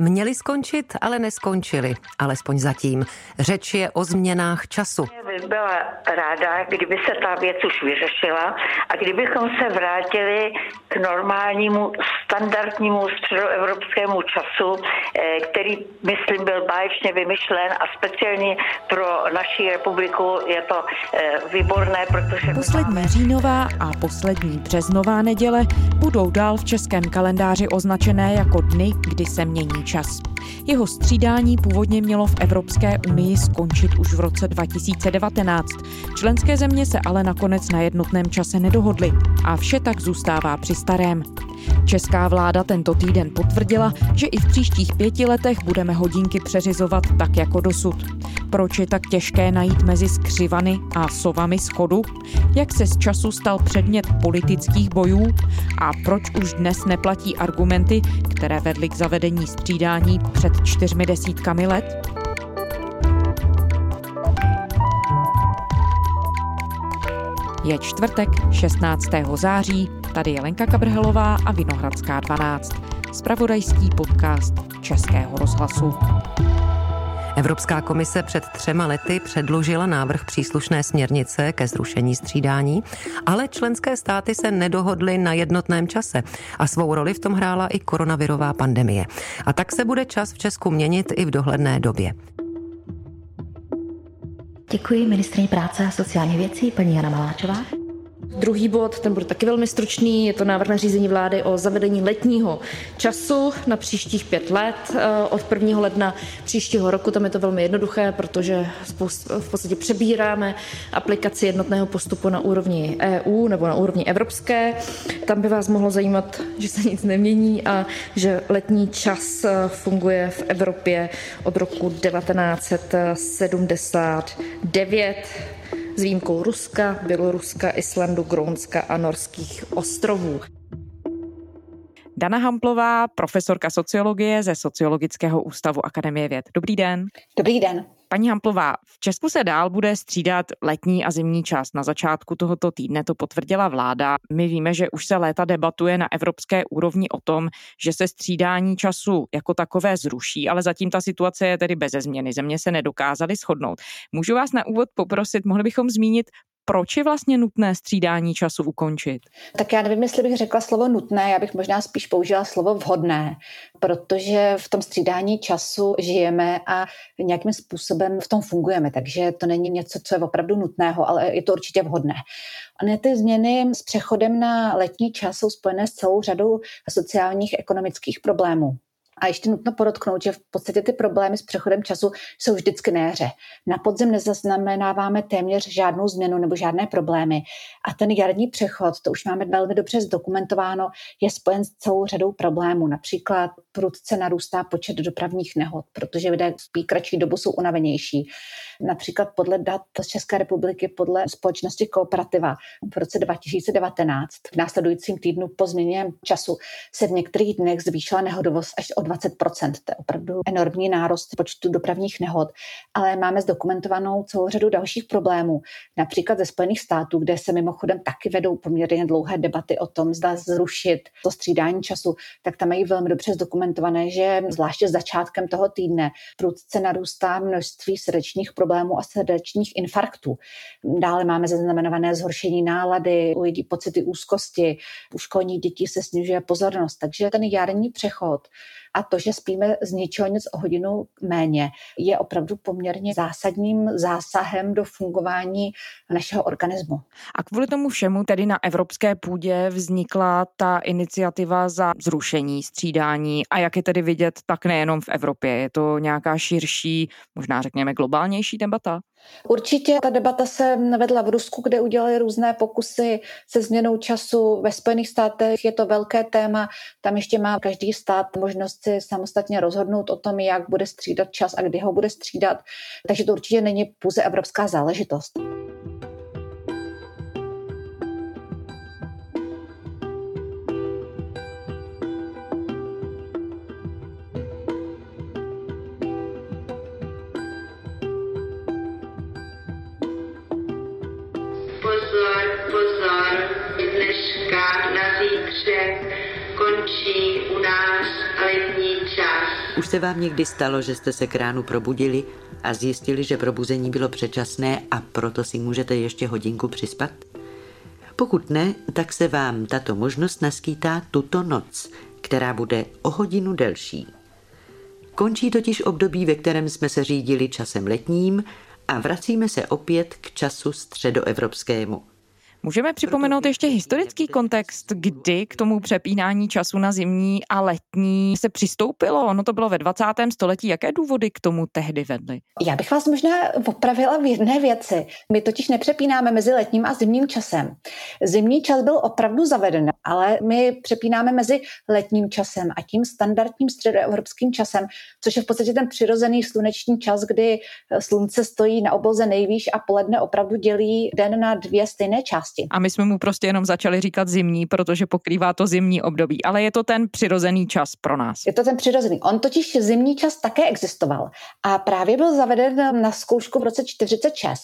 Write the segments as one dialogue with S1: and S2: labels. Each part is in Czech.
S1: měly skončit, ale neskončily, alespoň zatím. Řeč je o změnách času.
S2: Bych byla ráda, kdyby se ta věc už vyřešila a kdybychom se vrátili k normálnímu standardnímu středoevropskému času, eh, který, myslím, byl báječně vymyšlen a speciálně pro naši republiku je to eh, výborné, protože...
S3: Poslední říjnová a poslední březnová neděle budou dál v českém kalendáři označené jako dny, kdy se mění čas. Jeho střídání původně mělo v Evropské unii skončit už v roce 2019. Členské země se ale nakonec na jednotném čase nedohodly a vše tak zůstává při starém. Česká vláda tento týden potvrdila, že i v příštích pěti letech budeme hodinky přeřizovat tak jako dosud. Proč je tak těžké najít mezi skřivany a sovami schodu? Jak se z času stal předmět politických bojů? A proč už dnes neplatí argumenty, které vedly k zavedení střídání před čtyřmi desítkami let? Je čtvrtek 16. září, tady je Lenka Kabrhelová a Vinohradská 12, spravodajský podcast Českého rozhlasu.
S1: Evropská komise před třema lety předložila návrh příslušné směrnice ke zrušení střídání, ale členské státy se nedohodly na jednotném čase a svou roli v tom hrála i koronavirová pandemie. A tak se bude čas v Česku měnit i v dohledné době.
S4: Děkuji ministrině práce a sociální věcí, paní Jana Maláčová.
S5: Druhý bod, ten bude taky velmi stručný, je to návrh na řízení vlády o zavedení letního času na příštích pět let. Eh, od 1. ledna příštího roku tam je to velmi jednoduché, protože v podstatě přebíráme aplikaci jednotného postupu na úrovni EU nebo na úrovni evropské. Tam by vás mohlo zajímat, že se nic nemění a že letní čas eh, funguje v Evropě od roku 1979 s výjimkou Ruska, Běloruska, Islandu, Grónska a Norských ostrovů.
S3: Dana Hamplová, profesorka sociologie ze Sociologického ústavu Akademie věd. Dobrý den.
S6: Dobrý den.
S3: Paní Hamplová, v Česku se dál bude střídat letní a zimní čas. Na začátku tohoto týdne to potvrdila vláda. My víme, že už se léta debatuje na evropské úrovni o tom, že se střídání času jako takové zruší, ale zatím ta situace je tedy bez změny. Země se nedokázaly shodnout. Můžu vás na úvod poprosit, mohli bychom zmínit, proč je vlastně nutné střídání času ukončit?
S6: Tak já nevím, jestli bych řekla slovo nutné, já bych možná spíš použila slovo vhodné, protože v tom střídání času žijeme a nějakým způsobem v tom fungujeme, takže to není něco, co je opravdu nutného, ale je to určitě vhodné. A ty změny s přechodem na letní čas jsou spojené s celou řadou sociálních ekonomických problémů. A ještě nutno podotknout, že v podstatě ty problémy s přechodem času jsou vždycky na. Na podzem nezaznamenáváme téměř žádnou změnu nebo žádné problémy. A ten jarní přechod, to už máme velmi dobře zdokumentováno, je spojen s celou řadou problémů. Například prudce narůstá počet dopravních nehod, protože lidé spí kratší dobu, jsou unavenější. Například podle dat z České republiky, podle společnosti Kooperativa v roce 2019 v následujícím týdnu po změně času se v některých dnech zvýšila nehodovost až o 20 To je opravdu enormní nárost počtu dopravních nehod, ale máme zdokumentovanou celou řadu dalších problémů. Například ze Spojených států, kde se mimochodem taky vedou poměrně dlouhé debaty o tom, zda zrušit to střídání času, tak tam mají velmi dobře zdokumentované, že zvláště s začátkem toho týdne prudce narůstá množství srdečních problémů a srdečních infarktů. Dále máme zaznamenované zhoršení nálady, u lidí pocity úzkosti, u školních dětí se snižuje pozornost. Takže ten jarní přechod a to, že spíme z ničeho nic o hodinu méně, je opravdu poměrně zásadním zásahem do fungování našeho organismu.
S3: A kvůli tomu všemu tedy na evropské půdě vznikla ta iniciativa za zrušení střídání a jak je tedy vidět, tak nejenom v Evropě. Je to nějaká širší, možná řekněme globálnější debata?
S6: Určitě ta debata se vedla v Rusku, kde udělali různé pokusy se změnou času. Ve Spojených státech je to velké téma. Tam ještě má každý stát možnost si samostatně rozhodnout o tom, jak bude střídat čas a kdy ho bude střídat. Takže to určitě není pouze evropská záležitost.
S2: Končí u nás letní čas.
S7: Už se vám někdy stalo, že jste se k ránu probudili a zjistili, že probuzení bylo předčasné a proto si můžete ještě hodinku přispat? Pokud ne, tak se vám tato možnost naskýtá tuto noc, která bude o hodinu delší. Končí totiž období, ve kterém jsme se řídili časem letním a vracíme se opět k času středoevropskému.
S3: Můžeme připomenout ještě historický kontext, kdy k tomu přepínání času na zimní a letní se přistoupilo. Ono to bylo ve 20. století. Jaké důvody k tomu tehdy vedly?
S6: Já bych vás možná opravila v jedné věci. My totiž nepřepínáme mezi letním a zimním časem. Zimní čas byl opravdu zaveden, ale my přepínáme mezi letním časem a tím standardním středoevropským časem, což je v podstatě ten přirozený sluneční čas, kdy slunce stojí na obloze nejvýš a poledne opravdu dělí den na dvě stejné části části.
S3: A my jsme mu prostě jenom začali říkat zimní, protože pokrývá to zimní období, ale je to ten přirozený čas pro nás.
S6: Je to ten přirozený. On totiž zimní čas také existoval a právě byl zaveden na zkoušku v roce 46.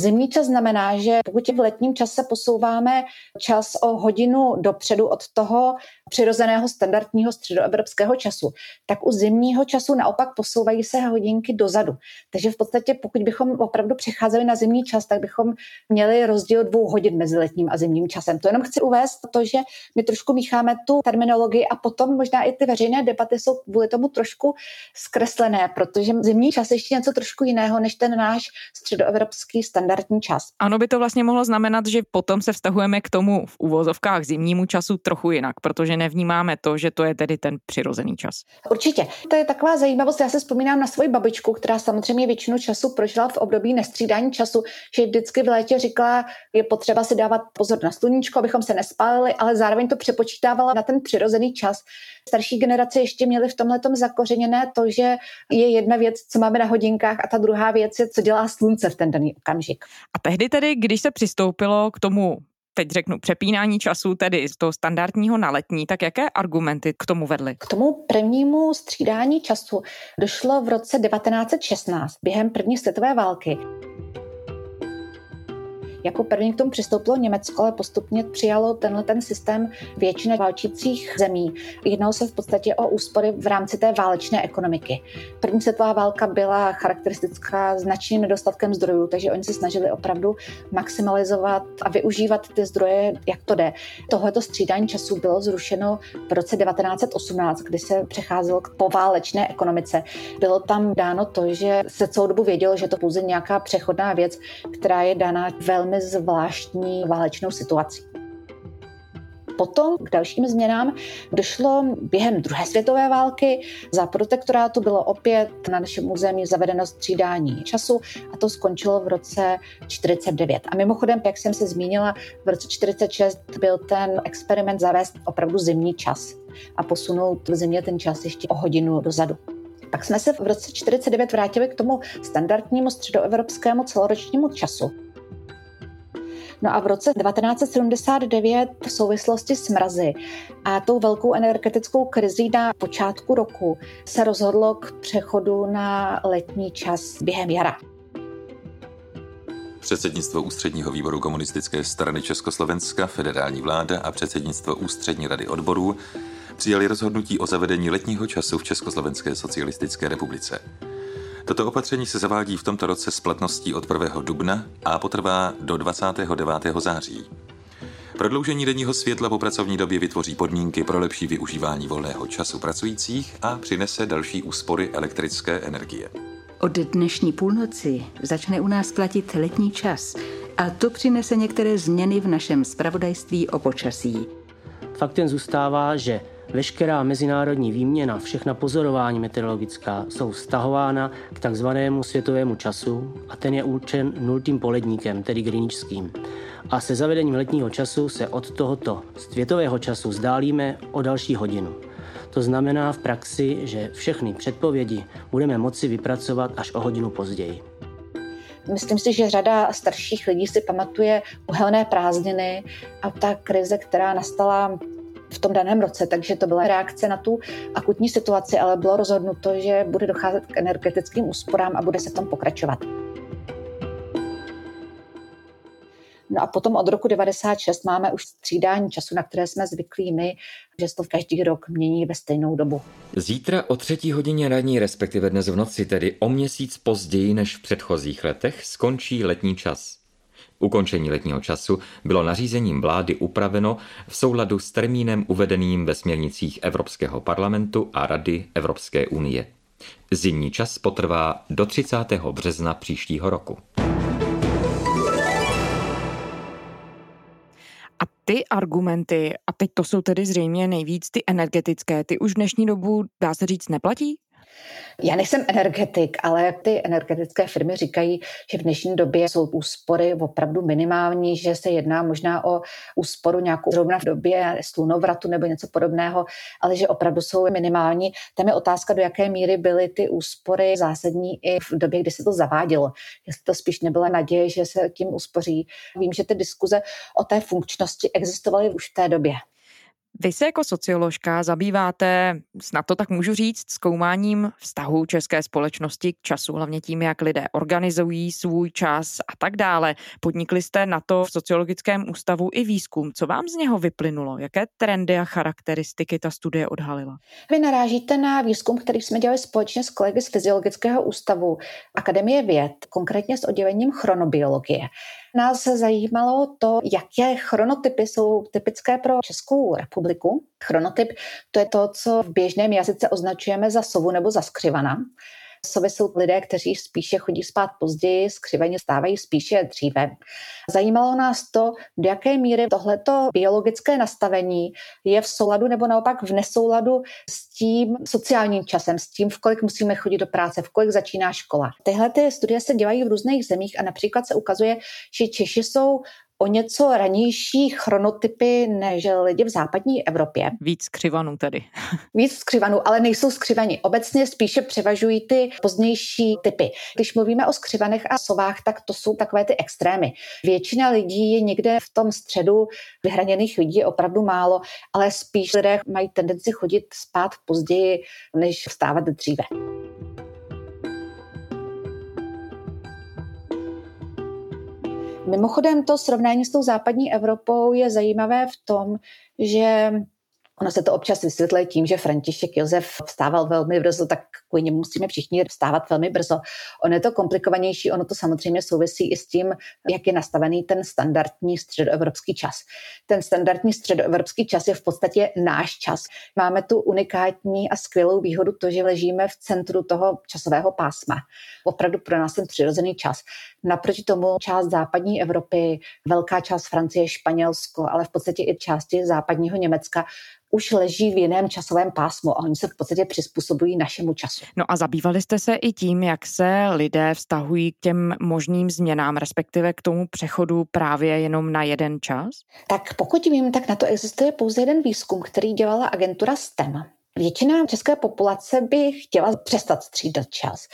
S6: Zimní čas znamená, že pokud v letním čase posouváme čas o hodinu dopředu od toho přirozeného standardního středoevropského času, tak u zimního času naopak posouvají se hodinky dozadu. Takže v podstatě, pokud bychom opravdu přecházeli na zimní čas, tak bychom měli rozdíl dvou hodin mezi letním a zimním časem. To jenom chci uvést to, že my trošku mícháme tu terminologii a potom možná i ty veřejné debaty jsou kvůli tomu trošku zkreslené, protože zimní čas je ještě něco trošku jiného než ten náš středoevropský standardní čas.
S3: Ano, by to vlastně mohlo znamenat, že potom se vztahujeme k tomu v úvozovkách zimnímu času trochu jinak, protože nevnímáme to, že to je tedy ten přirozený čas.
S6: Určitě. To je taková zajímavost. Já se vzpomínám na svoji babičku, která samozřejmě většinu času prožila v období nestřídání času, že vždycky v létě říkala, je potřeba si dávat pozor na sluníčko, abychom se nespálili, ale zároveň to přepočítávala na ten přirozený čas. Starší generace ještě měly v tomhle zakořeněné to, že je jedna věc, co máme na hodinkách a ta druhá věc je, co dělá slunce v ten daný okamžik.
S3: A tehdy tedy, když se přistoupilo k tomu teď řeknu přepínání času, tedy z toho standardního na letní, tak jaké argumenty k tomu vedly?
S6: K tomu prvnímu střídání času došlo v roce 1916 během první světové války. Jako první k tomu přistoupilo Německo, ale postupně přijalo tenhle ten systém většiny válčících zemí. Jednalo se v podstatě o úspory v rámci té válečné ekonomiky. První světová válka byla charakteristická značným nedostatkem zdrojů, takže oni se snažili opravdu maximalizovat a využívat ty zdroje, jak to jde. Tohleto střídání času bylo zrušeno v roce 1918, kdy se přecházelo k poválečné ekonomice. Bylo tam dáno to, že se celou dobu vědělo, že to pouze nějaká přechodná věc, která je dána velmi velmi zvláštní válečnou situací. Potom k dalším změnám došlo během druhé světové války. Za protektorátu bylo opět na našem území zavedeno střídání času a to skončilo v roce 49. A mimochodem, jak jsem se zmínila, v roce 46 byl ten experiment zavést opravdu zimní čas a posunout v zimě ten čas ještě o hodinu dozadu. Pak jsme se v roce 49 vrátili k tomu standardnímu středoevropskému celoročnímu času. No a v roce 1979 v souvislosti s mrazy a tou velkou energetickou krizí na počátku roku se rozhodlo k přechodu na letní čas během jara.
S8: Předsednictvo Ústředního výboru komunistické strany Československa, federální vláda a předsednictvo Ústřední rady odborů přijali rozhodnutí o zavedení letního času v Československé socialistické republice. Toto opatření se zavádí v tomto roce s platností od 1. dubna a potrvá do 29. září. Prodloužení denního světla po pracovní době vytvoří podmínky pro lepší využívání volného času pracujících a přinese další úspory elektrické energie.
S9: Od dnešní půlnoci začne u nás platit letní čas a to přinese některé změny v našem spravodajství o počasí.
S10: Faktem zůstává, že Veškerá mezinárodní výměna, všechna pozorování meteorologická jsou stahována k takzvanému světovému času a ten je určen nultým poledníkem, tedy greenwichským. A se zavedením letního času se od tohoto světového času zdálíme o další hodinu. To znamená v praxi, že všechny předpovědi budeme moci vypracovat až o hodinu později.
S6: Myslím si, že řada starších lidí si pamatuje uhelné prázdniny a ta krize, která nastala v tom daném roce, takže to byla reakce na tu akutní situaci, ale bylo rozhodnuto, že bude docházet k energetickým úsporám a bude se v tom pokračovat. No a potom od roku 96 máme už střídání času, na které jsme zvyklí my, že se to každý rok mění ve stejnou dobu.
S11: Zítra o třetí hodině ranní, respektive dnes v noci, tedy o měsíc později než v předchozích letech, skončí letní čas. Ukončení letního času bylo nařízením vlády upraveno v souladu s termínem uvedeným ve směrnicích Evropského parlamentu a Rady Evropské unie. Zimní čas potrvá do 30. března příštího roku.
S3: A ty argumenty, a teď to jsou tedy zřejmě nejvíc ty energetické, ty už v dnešní dobu, dá se říct, neplatí?
S6: Já nejsem energetik, ale ty energetické firmy říkají, že v dnešní době jsou úspory opravdu minimální, že se jedná možná o úsporu nějakou zrovna v době slunovratu nebo něco podobného, ale že opravdu jsou minimální. Tam je otázka, do jaké míry byly ty úspory zásadní i v době, kdy se to zavádělo. Jestli to spíš nebyla naděje, že se tím uspoří. Vím, že ty diskuze o té funkčnosti existovaly už v té době.
S3: Vy se jako socioložka zabýváte, snad to tak můžu říct, zkoumáním vztahu české společnosti k času, hlavně tím, jak lidé organizují svůj čas a tak dále. Podnikli jste na to v sociologickém ústavu i výzkum. Co vám z něho vyplynulo? Jaké trendy a charakteristiky ta studie odhalila?
S6: Vy narážíte na výzkum, který jsme dělali společně s kolegy z Fyziologického ústavu Akademie věd, konkrétně s oddělením chronobiologie. Nás zajímalo to, jaké chronotypy jsou typické pro Českou republiku. Chronotyp to je to, co v běžném jazyce označujeme za sovu nebo za skřivana. Sovy jsou lidé, kteří spíše chodí spát později, skřiveně stávají spíše dříve. Zajímalo nás to, do jaké míry tohleto biologické nastavení je v souladu nebo naopak v nesouladu s tím sociálním časem, s tím, v kolik musíme chodit do práce, v kolik začíná škola. Tyhle ty studie se dělají v různých zemích a například se ukazuje, že Češi jsou o něco ranější chronotypy než lidi v západní Evropě.
S3: Víc skřivanů tedy.
S6: Víc skřivanů, ale nejsou skřivani. Obecně spíše převažují ty pozdější typy. Když mluvíme o skřivanech a sovách, tak to jsou takové ty extrémy. Většina lidí je někde v tom středu, vyhraněných lidí je opravdu málo, ale spíš lidé mají tendenci chodit spát později, než vstávat dříve. Mimochodem to srovnání s tou západní Evropou je zajímavé v tom, že Ono se to občas vysvětluje tím, že František Josef vstával velmi brzo, tak kvůli němu musíme všichni vstávat velmi brzo. Ono je to komplikovanější, ono to samozřejmě souvisí i s tím, jak je nastavený ten standardní středoevropský čas. Ten standardní středoevropský čas je v podstatě náš čas. Máme tu unikátní a skvělou výhodu to, že ležíme v centru toho časového pásma. Opravdu pro nás ten přirozený čas. Naproti tomu část západní Evropy, velká část Francie, Španělsko, ale v podstatě i části západního Německa už leží v jiném časovém pásmu a oni se v podstatě přizpůsobují našemu času.
S3: No a zabývali jste se i tím, jak se lidé vztahují k těm možným změnám, respektive k tomu přechodu právě jenom na jeden čas?
S6: Tak pokud vím, tak na to existuje pouze jeden výzkum, který dělala agentura STEM. Většina české populace by chtěla přestat střídat čas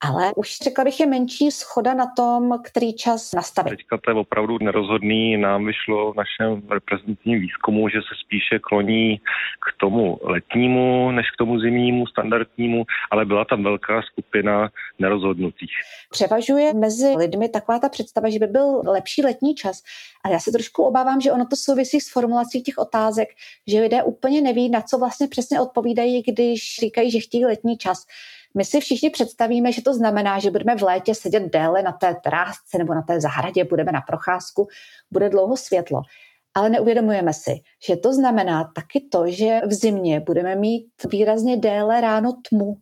S6: ale už řekla bych je menší schoda na tom, který čas nastavit.
S12: Teďka to je opravdu nerozhodný. Nám vyšlo v našem reprezentativním výzkumu, že se spíše kloní k tomu letnímu, než k tomu zimnímu, standardnímu, ale byla tam velká skupina nerozhodnutých.
S6: Převažuje mezi lidmi taková ta představa, že by byl lepší letní čas. Ale já se trošku obávám, že ono to souvisí s formulací těch otázek, že lidé úplně neví, na co vlastně přesně odpovídají, když říkají, že chtějí letní čas. My si všichni představíme, že to znamená, že budeme v létě sedět déle na té terásce nebo na té zahradě, budeme na procházku, bude dlouho světlo. Ale neuvědomujeme si, že to znamená taky to, že v zimě budeme mít výrazně déle ráno tmu.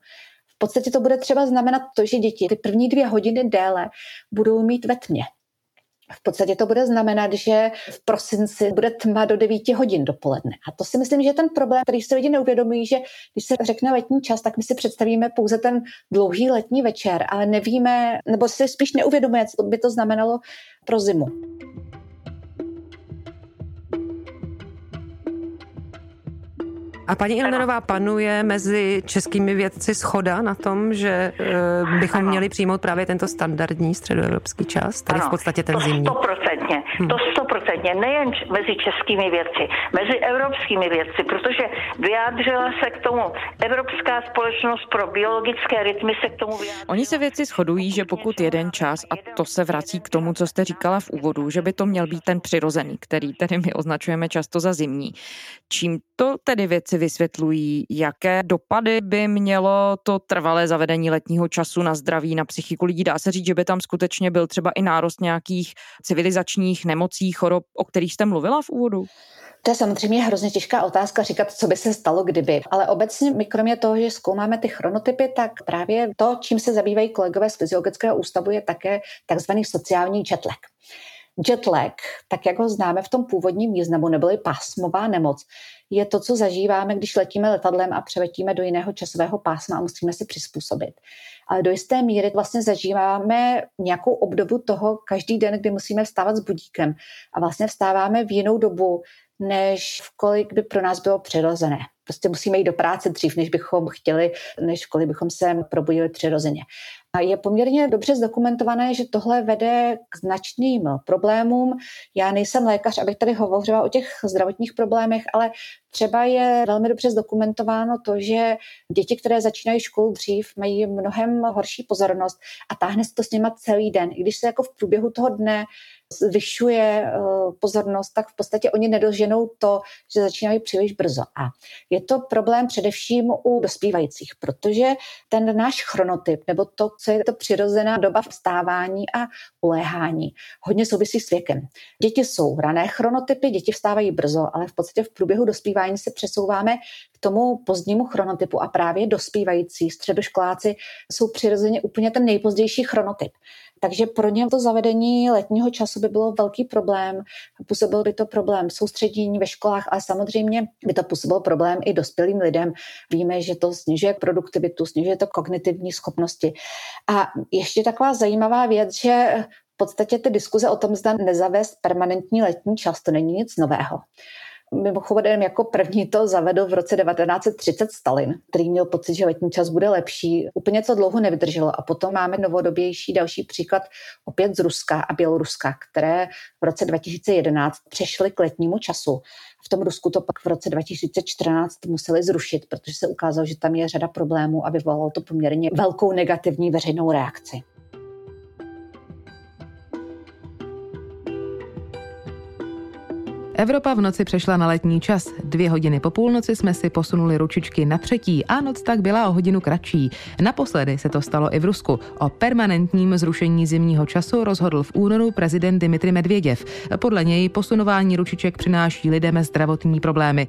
S6: V podstatě to bude třeba znamenat to, že děti ty první dvě hodiny déle budou mít ve tmě. V podstatě to bude znamenat, že v prosinci bude tma do 9 hodin dopoledne. A to si myslím, že je ten problém, který si lidi neuvědomují, že když se řekne letní čas, tak my si představíme pouze ten dlouhý letní večer, ale nevíme, nebo si spíš neuvědomuje, co by to znamenalo pro zimu.
S1: A paní Ilnerová, panuje mezi českými vědci schoda na tom, že uh, bychom ano. měli přijmout právě tento standardní středoevropský čas, tady ano, v podstatě ten
S2: to
S1: zimní.
S2: Stoprocentně, hmm. to stoprocentně, nejen mezi českými vědci, mezi evropskými vědci, protože vyjádřila se k tomu Evropská společnost pro biologické rytmy se k tomu vyjádřila.
S3: Oni se vědci shodují, že pokud jeden čas, a to se vrací k tomu, co jste říkala v úvodu, že by to měl být ten přirozený, který tedy my označujeme často za zimní. Čím to tedy věci vysvětlují, jaké dopady by mělo to trvalé zavedení letního času na zdraví, na psychiku lidí? Dá se říct, že by tam skutečně byl třeba i nárost nějakých civilizačních nemocí, chorob, o kterých jste mluvila v úvodu?
S6: To je samozřejmě hrozně těžká otázka říkat, co by se stalo, kdyby. Ale obecně, my kromě toho, že zkoumáme ty chronotypy, tak právě to, čím se zabývají kolegové z Fyziologického ústavu, je také takzvaný sociální jetlag. Jetlag, tak jak ho známe v tom původním významu, neboli pásmová nemoc, je to, co zažíváme, když letíme letadlem a přeletíme do jiného časového pásma a musíme si přizpůsobit. Ale do jisté míry vlastně zažíváme nějakou obdobu toho každý den, kdy musíme vstávat s budíkem. A vlastně vstáváme v jinou dobu, než v kolik by pro nás bylo přirozené. Prostě musíme jít do práce dřív, než bychom chtěli, než kolik bychom se probudili přirozeně. Je poměrně dobře zdokumentované, že tohle vede k značným problémům. Já nejsem lékař, abych tady hovořila o těch zdravotních problémech, ale třeba je velmi dobře zdokumentováno to, že děti, které začínají školu dřív, mají mnohem horší pozornost a táhne se to s nima celý den. I když se jako v průběhu toho dne zvyšuje eh, pozornost, tak v podstatě oni nedoženou to, že začínají příliš brzo. A je to problém především u dospívajících, protože ten náš chronotyp, nebo to, co je to přirozená doba vstávání a uléhání, hodně souvisí s věkem. Děti jsou rané chronotypy, děti vstávají brzo, ale v podstatě v průběhu dospívání se přesouváme k tomu pozdnímu chronotypu a právě dospívající středoškoláci jsou přirozeně úplně ten nejpozdější chronotyp. Takže pro ně to zavedení letního času by bylo velký problém. Působil by to problém soustředění ve školách, ale samozřejmě by to působilo problém i dospělým lidem. Víme, že to snižuje produktivitu, snižuje to kognitivní schopnosti. A ještě taková zajímavá věc, že v podstatě ty diskuze o tom, zda nezavést permanentní letní čas, to není nic nového. Mimochodem jako první to zavedl v roce 1930 Stalin, který měl pocit, že letní čas bude lepší. Úplně to dlouho nevydrželo a potom máme novodobější další příklad opět z Ruska a Běloruska, které v roce 2011 přešly k letnímu času. V tom Rusku to pak v roce 2014 museli zrušit, protože se ukázalo, že tam je řada problémů a vyvolalo to poměrně velkou negativní veřejnou reakci.
S13: Evropa v noci přešla na letní čas. Dvě hodiny po půlnoci jsme si posunuli ručičky na třetí a noc tak byla o hodinu kratší. Naposledy se to stalo i v Rusku. O permanentním zrušení zimního času rozhodl v únoru prezident Dmitry Medvěděv. Podle něj posunování ručiček přináší lidem zdravotní problémy.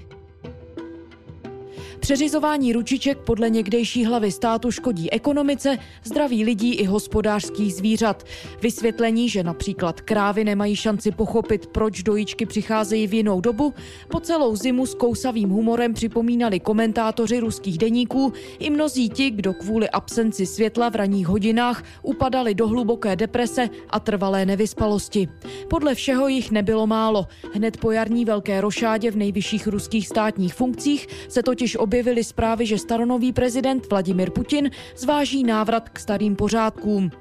S3: Přeřizování ručiček podle někdejší hlavy státu škodí ekonomice, zdraví lidí i hospodářských zvířat. Vysvětlení, že například krávy nemají šanci pochopit, proč dojičky přicházejí v jinou dobu, po celou zimu s kousavým humorem připomínali komentátoři ruských deníků i mnozí ti, kdo kvůli absenci světla v ranních hodinách upadali do hluboké deprese a trvalé nevyspalosti. Podle všeho jich nebylo málo. Hned po jarní velké rošádě v nejvyšších ruských státních funkcích se totiž objevili objevily zprávy, že staronový prezident Vladimir Putin zváží návrat k starým pořádkům.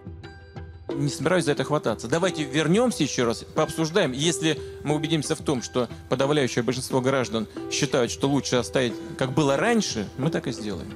S14: Не собираюсь за это хвататься. Давайте вернемся еще раз, пообсуждаем. Если мы убедимся в том, что подавляющее большинство граждан считают, что лучше оставить, как было раньше, мы так и сделаем.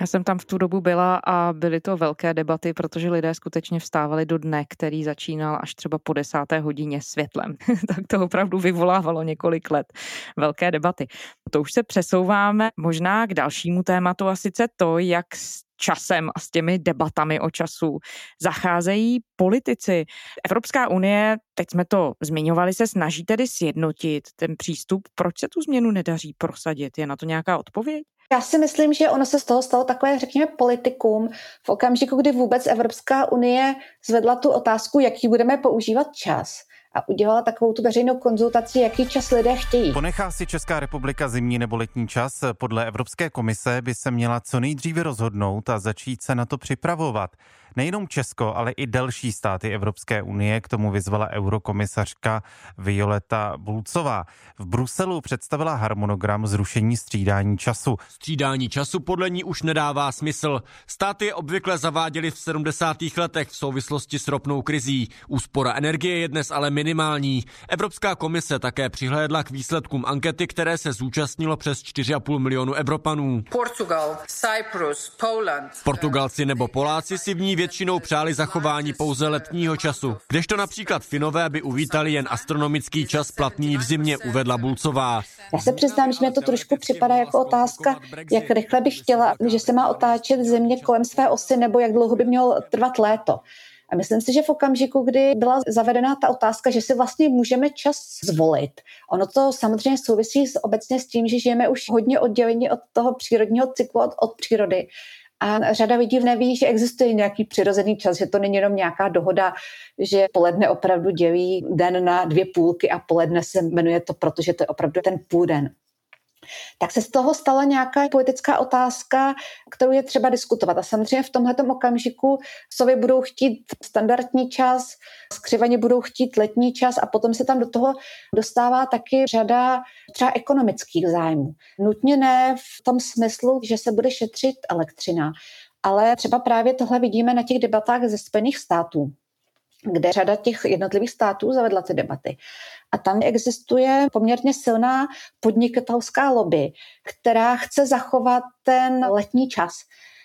S3: Já jsem tam v tu dobu byla a byly to velké debaty, protože lidé skutečně vstávali do dne, který začínal až třeba po desáté hodině světlem. tak to opravdu vyvolávalo několik let velké debaty. To už se přesouváme možná k dalšímu tématu a sice to, jak s časem a s těmi debatami o času zacházejí politici. Evropská unie, teď jsme to zmiňovali, se snaží tedy sjednotit ten přístup. Proč se tu změnu nedaří prosadit? Je na to nějaká odpověď?
S6: Já si myslím, že ono se z toho stalo takové, řekněme, politikum v okamžiku, kdy vůbec Evropská unie zvedla tu otázku, jaký budeme používat čas. a udělala takovou tu veřejnou konzultaci, jaký čas lidé chtějí.
S15: Ponechá si Česká republika zimní nebo letní čas? Podle Evropské komise by se měla co nejdříve rozhodnout a začít se na to připravovat. Nejenom Česko, ale i další státy Evropské unie k tomu vyzvala eurokomisařka Violeta Bulcová. V Bruselu představila harmonogram zrušení střídání času.
S16: Střídání času podle ní už nedává smysl. Státy je obvykle zaváděly v 70. letech v souvislosti s ropnou krizí. Úspora energie je dnes ale minimální. Evropská komise také přihlédla k výsledkům ankety, které se zúčastnilo přes 4,5 milionu Evropanů. Portugal, Cyprus, Poland. Portugalci nebo Poláci si v ní většinou přáli zachování pouze letního času, kdežto například Finové by uvítali jen astronomický čas platný v zimě, uvedla Bulcová.
S6: Já se přiznám, že mi to trošku připadá jako otázka, jak rychle bych chtěla, že se má otáčet země kolem své osy, nebo jak dlouho by mělo trvat léto. A myslím si, že v okamžiku, kdy byla zavedena ta otázka, že si vlastně můžeme čas zvolit, ono to samozřejmě souvisí s, obecně s tím, že žijeme už hodně oddělení od toho přírodního cyklu, od, od přírody. A řada lidí neví, že existuje nějaký přirozený čas, že to není jenom nějaká dohoda, že poledne opravdu dělí den na dvě půlky a poledne se jmenuje to, protože to je opravdu ten půl den tak se z toho stala nějaká politická otázka, kterou je třeba diskutovat. A samozřejmě v tomhle okamžiku Sovy budou chtít standardní čas, skřivaně budou chtít letní čas a potom se tam do toho dostává taky řada třeba ekonomických zájmů. Nutně ne v tom smyslu, že se bude šetřit elektřina, ale třeba právě tohle vidíme na těch debatách ze Spojených států, kde řada těch jednotlivých států zavedla ty debaty. A tam existuje poměrně silná podnikatelská lobby, která chce zachovat ten letní čas.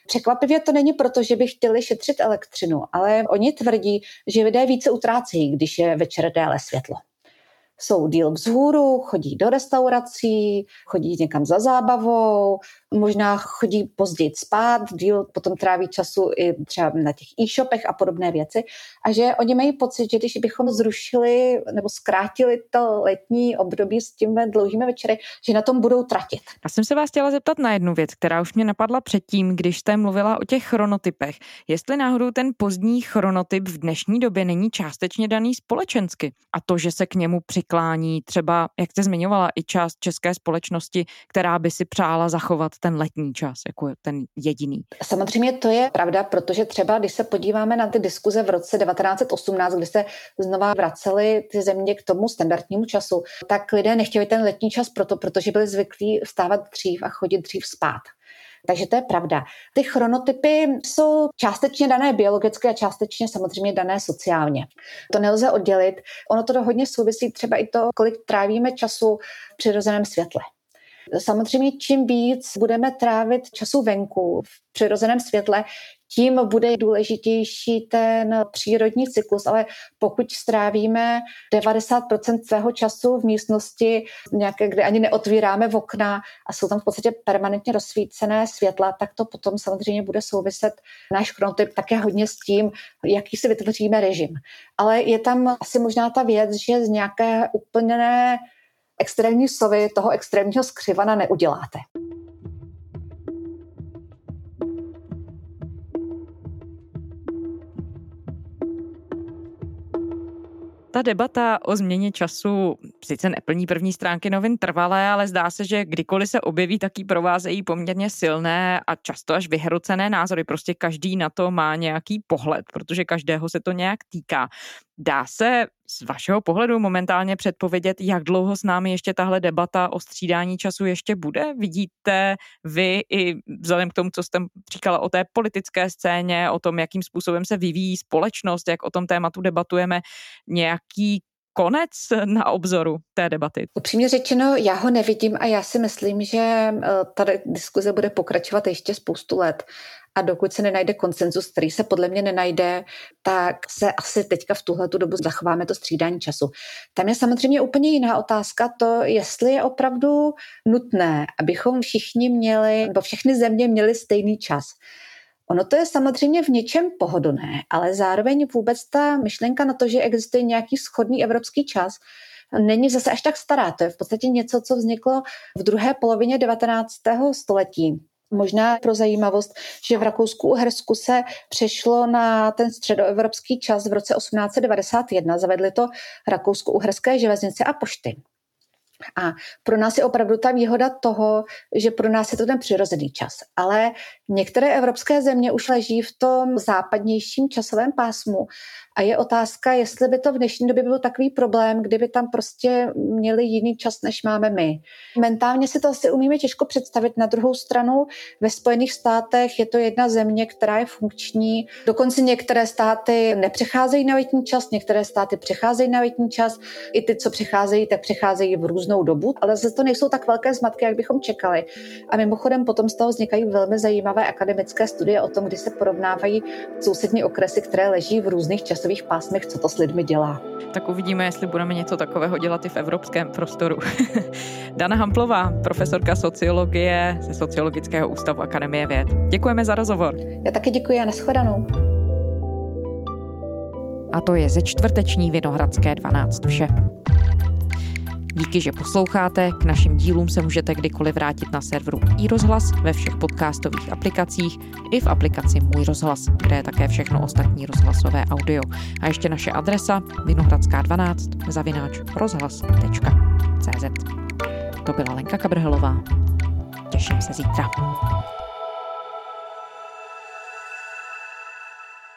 S6: Překvapivě to není proto, že by chtěli šetřit elektřinu, ale oni tvrdí, že lidé více utrácejí, když je večer déle světlo jsou díl vzhůru, chodí do restaurací, chodí někam za zábavou, možná chodí později spát, díl potom tráví času i třeba na těch e-shopech a podobné věci. A že oni mají pocit, že když bychom zrušili nebo zkrátili to letní období s tím dlouhými večery, že na tom budou tratit.
S3: Já jsem se vás chtěla zeptat na jednu věc, která už mě napadla předtím, když jste mluvila o těch chronotypech. Jestli náhodou ten pozdní chronotyp v dnešní době není částečně daný společensky a to, že se k němu přiklání třeba, jak jste zmiňovala, i část české společnosti, která by si přála zachovat ten letní čas, jako ten jediný.
S6: Samozřejmě to je pravda, protože třeba, když se podíváme na ty diskuze v roce 1918, kdy se znova vraceli ty země k tomu standardnímu času, tak lidé nechtěli ten letní čas proto, protože byli zvyklí vstávat dřív a chodit dřív spát. Takže to je pravda. Ty chronotypy jsou částečně dané biologicky a částečně samozřejmě dané sociálně. To nelze oddělit. Ono to hodně souvisí třeba i to, kolik trávíme času v přirozeném světle. Samozřejmě čím víc budeme trávit času venku v přirozeném světle, tím bude důležitější ten přírodní cyklus, ale pokud strávíme 90% svého času v místnosti, nějaké, kde ani neotvíráme v okna a jsou tam v podstatě permanentně rozsvícené světla, tak to potom samozřejmě bude souviset náš chronotyp také hodně s tím, jaký si vytvoříme režim. Ale je tam asi možná ta věc, že z nějaké úplně extrémní sovy toho extrémního skřivana neuděláte.
S3: Ta debata o změně času sice neplní první stránky novin trvalé, ale zdá se, že kdykoliv se objeví, tak ji provázejí poměrně silné a často až vyhrocené názory. Prostě každý na to má nějaký pohled, protože každého se to nějak týká. Dá se z vašeho pohledu momentálně předpovědět, jak dlouho s námi ještě tahle debata o střídání času ještě bude? Vidíte vy i vzhledem k tomu, co jste říkala o té politické scéně, o tom, jakým způsobem se vyvíjí společnost, jak o tom tématu debatujeme, nějaký konec na obzoru té debaty?
S6: Upřímně řečeno, já ho nevidím a já si myslím, že eh, ta diskuze bude pokračovat ještě spoustu let a dokud se nenajde konsenzus, který se podle mě nenajde, tak se asi teďka v tuhle dobu zachováme to střídání času. Tam je samozřejmě úplně jiná otázka to, jestli je opravdu nutné, abychom všichni měli, nebo všechny země měly stejný čas. Ono to je samozřejmě v něčem pohodlné, ale zároveň vůbec ta myšlenka na to, že existuje nějaký schodný evropský čas, není zase až tak stará. To je v podstatě něco, co vzniklo v druhé polovině 19. století Možná pro zajímavost, že v Rakousku-Uhersku se přešlo na ten středoevropský čas v roce 1891. Zavedli to Rakousko-Uherské železnice a pošty. A pro nás je opravdu ta výhoda toho, že pro nás je to ten přirozený čas. Ale některé evropské země už leží v tom západnějším časovém pásmu a je otázka, jestli by to v dnešní době byl takový problém, kdyby tam prostě měli jiný čas, než máme my. Mentálně si to asi umíme těžko představit. Na druhou stranu ve Spojených státech je to jedna země, která je funkční. Dokonce některé státy nepřecházejí na letní čas, některé státy přecházejí na letní čas. I ty, co přecházejí, tak přecházejí v různou dobu, ale zase to nejsou tak velké zmatky, jak bychom čekali. A mimochodem potom z toho vznikají velmi zajímavé akademické studie o tom, kdy se porovnávají sousední okresy, které leží v různých časových časových pásmech, co to s lidmi dělá.
S3: Tak uvidíme, jestli budeme něco takového dělat i v evropském prostoru. Dana Hamplová, profesorka sociologie ze Sociologického ústavu Akademie věd. Děkujeme za rozhovor.
S6: Já taky děkuji a nashledanou.
S3: A to je ze čtvrteční Vinohradské 12 vše. Díky, že posloucháte. K našim dílům se můžete kdykoliv vrátit na serveru iRozhlas ve všech podcastových aplikacích i v aplikaci Můj rozhlas, kde je také všechno ostatní rozhlasové audio. A ještě naše adresa vinohradská 12 zavináč rozhlas.cz To byla Lenka Kabrhelová. Těším se zítra.